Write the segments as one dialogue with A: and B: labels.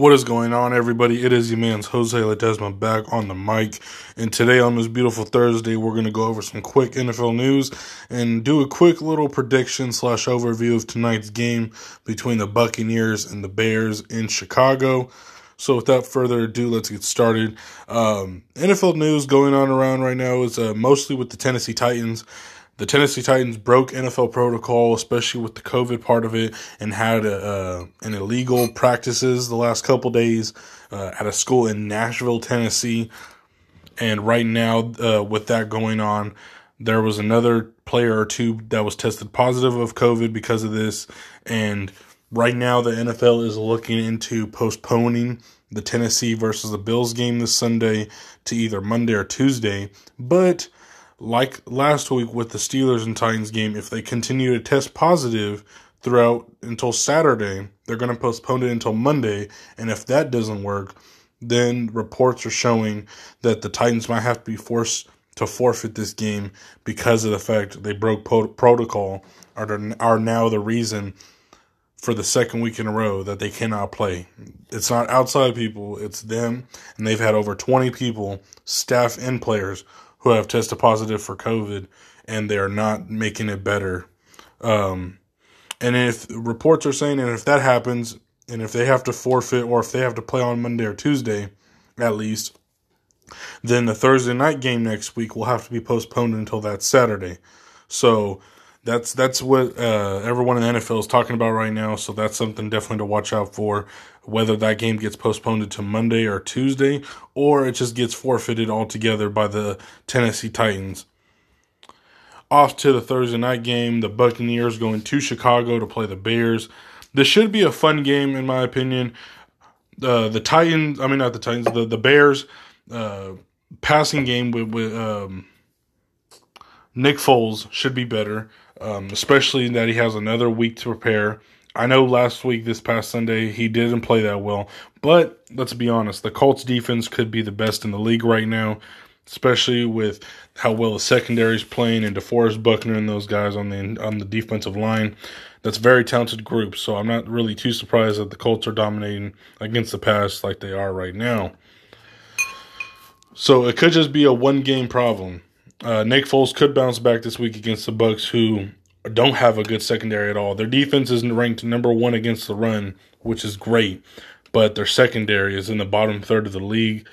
A: What is going on, everybody? It is your man's Jose Ledesma back on the mic. And today, on this beautiful Thursday, we're going to go over some quick NFL news and do a quick little prediction slash overview of tonight's game between the Buccaneers and the Bears in Chicago. So, without further ado, let's get started. Um, NFL news going on around right now is uh, mostly with the Tennessee Titans. The Tennessee Titans broke NFL protocol, especially with the COVID part of it, and had a, uh, an illegal practices the last couple days uh, at a school in Nashville, Tennessee. And right now, uh, with that going on, there was another player or two that was tested positive of COVID because of this. And right now, the NFL is looking into postponing the Tennessee versus the Bills game this Sunday to either Monday or Tuesday. But like last week with the Steelers and Titans game, if they continue to test positive throughout until Saturday, they're going to postpone it until Monday. And if that doesn't work, then reports are showing that the Titans might have to be forced to forfeit this game because of the fact they broke po- protocol are, are now the reason for the second week in a row that they cannot play. It's not outside people, it's them. And they've had over 20 people, staff and players, who have tested positive for COVID and they are not making it better. Um, and if reports are saying, and if that happens, and if they have to forfeit or if they have to play on Monday or Tuesday, at least, then the Thursday night game next week will have to be postponed until that Saturday. So that's that's what uh, everyone in the NFL is talking about right now. So that's something definitely to watch out for. Whether that game gets postponed to Monday or Tuesday, or it just gets forfeited altogether by the Tennessee Titans. Off to the Thursday night game, the Buccaneers going to Chicago to play the Bears. This should be a fun game, in my opinion. Uh, the Titans, I mean not the Titans, the the Bears uh, passing game with with um, Nick Foles should be better um, especially that he has another week to prepare. I know last week, this past Sunday, he didn't play that well, but let's be honest, the Colts defense could be the best in the league right now, especially with how well the secondary is playing and DeForest Buckner and those guys on the on the defensive line. That's very talented group, so I'm not really too surprised that the Colts are dominating against the pass like they are right now. So it could just be a one game problem. Uh, Nick Foles could bounce back this week against the Bucks, who don't have a good secondary at all. Their defense is ranked number one against the run, which is great, but their secondary is in the bottom third of the league.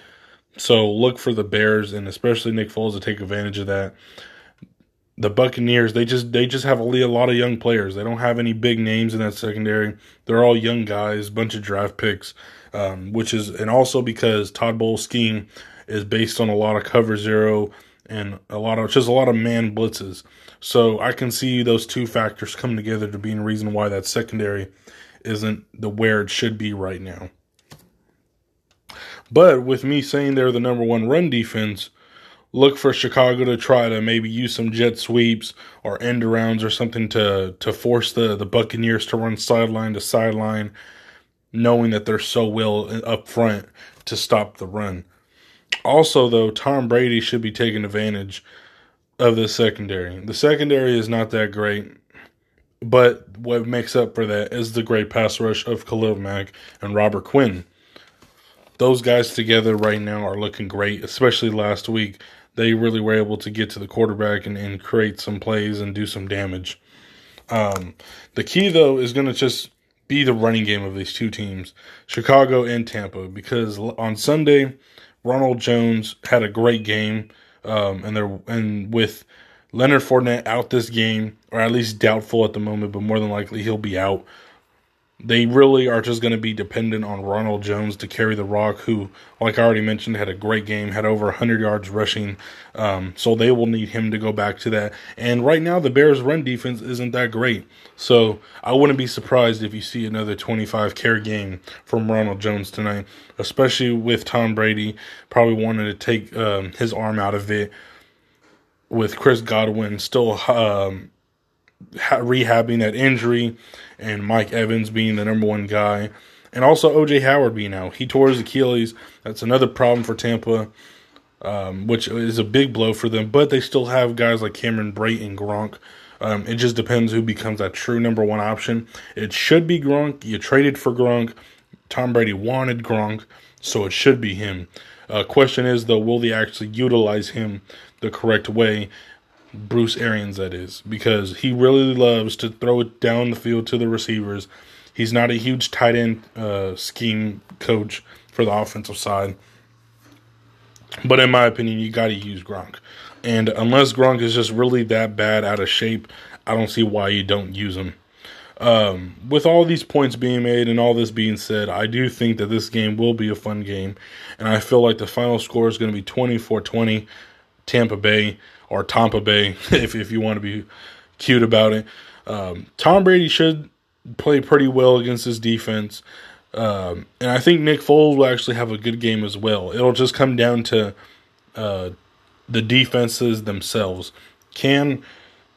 A: So look for the Bears and especially Nick Foles to take advantage of that. The Buccaneers, they just they just have a lot of young players. They don't have any big names in that secondary. They're all young guys, bunch of draft picks, um, which is and also because Todd Bowles' scheme is based on a lot of cover zero and a lot of just a lot of man blitzes. So I can see those two factors come together to being a reason why that secondary isn't the where it should be right now. But with me saying they're the number one run defense, look for Chicago to try to maybe use some jet sweeps or end arounds or something to to force the the Buccaneers to run sideline to sideline, knowing that they're so well up front to stop the run. Also, though, Tom Brady should be taking advantage of the secondary. The secondary is not that great, but what makes up for that is the great pass rush of Khalil Mack and Robert Quinn. Those guys together right now are looking great, especially last week. They really were able to get to the quarterback and, and create some plays and do some damage. Um, the key, though, is going to just be the running game of these two teams, Chicago and Tampa, because on Sunday, Ronald Jones had a great game, um, and they're and with Leonard Fournette out this game, or at least doubtful at the moment, but more than likely he'll be out. They really are just going to be dependent on Ronald Jones to carry the rock, who, like I already mentioned, had a great game, had over 100 yards rushing. Um, so they will need him to go back to that. And right now, the Bears' run defense isn't that great. So I wouldn't be surprised if you see another 25 carry game from Ronald Jones tonight, especially with Tom Brady probably wanting to take um, his arm out of it with Chris Godwin still um, rehabbing that injury, and Mike Evans being the number one guy, and also OJ Howard being out. He tore his Achilles. That's another problem for Tampa, um, which is a big blow for them. But they still have guys like Cameron Brate and Gronk. Um, it just depends who becomes that true number one option. It should be Gronk. You traded for Gronk. Tom Brady wanted Gronk, so it should be him. Uh, question is though, will they actually utilize him the correct way? Bruce Arians, that is, because he really loves to throw it down the field to the receivers. He's not a huge tight end uh, scheme coach for the offensive side. But in my opinion, you got to use Gronk. And unless Gronk is just really that bad out of shape, I don't see why you don't use him. Um, with all these points being made and all this being said, I do think that this game will be a fun game. And I feel like the final score is going to be 24 20 Tampa Bay or Tampa Bay, if, if you want to be cute about it. Um, Tom Brady should play pretty well against his defense. Um, and I think Nick Foles will actually have a good game as well. It'll just come down to uh, the defenses themselves. Can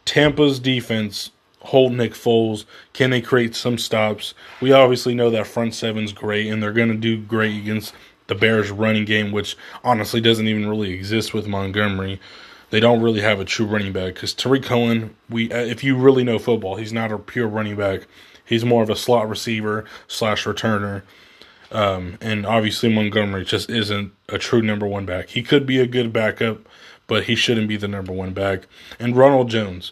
A: Tampa's defense hold Nick Foles? Can they create some stops? We obviously know that front seven's great, and they're going to do great against the Bears' running game, which honestly doesn't even really exist with Montgomery. They don't really have a true running back because Tarik Cohen, we uh, if you really know football, he's not a pure running back. He's more of a slot receiver slash returner. Um, and obviously Montgomery just isn't a true number one back. He could be a good backup, but he shouldn't be the number one back. And Ronald Jones,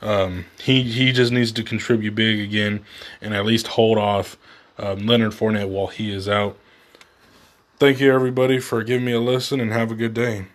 A: um, he he just needs to contribute big again and at least hold off um, Leonard Fournette while he is out. Thank you everybody for giving me a listen and have a good day.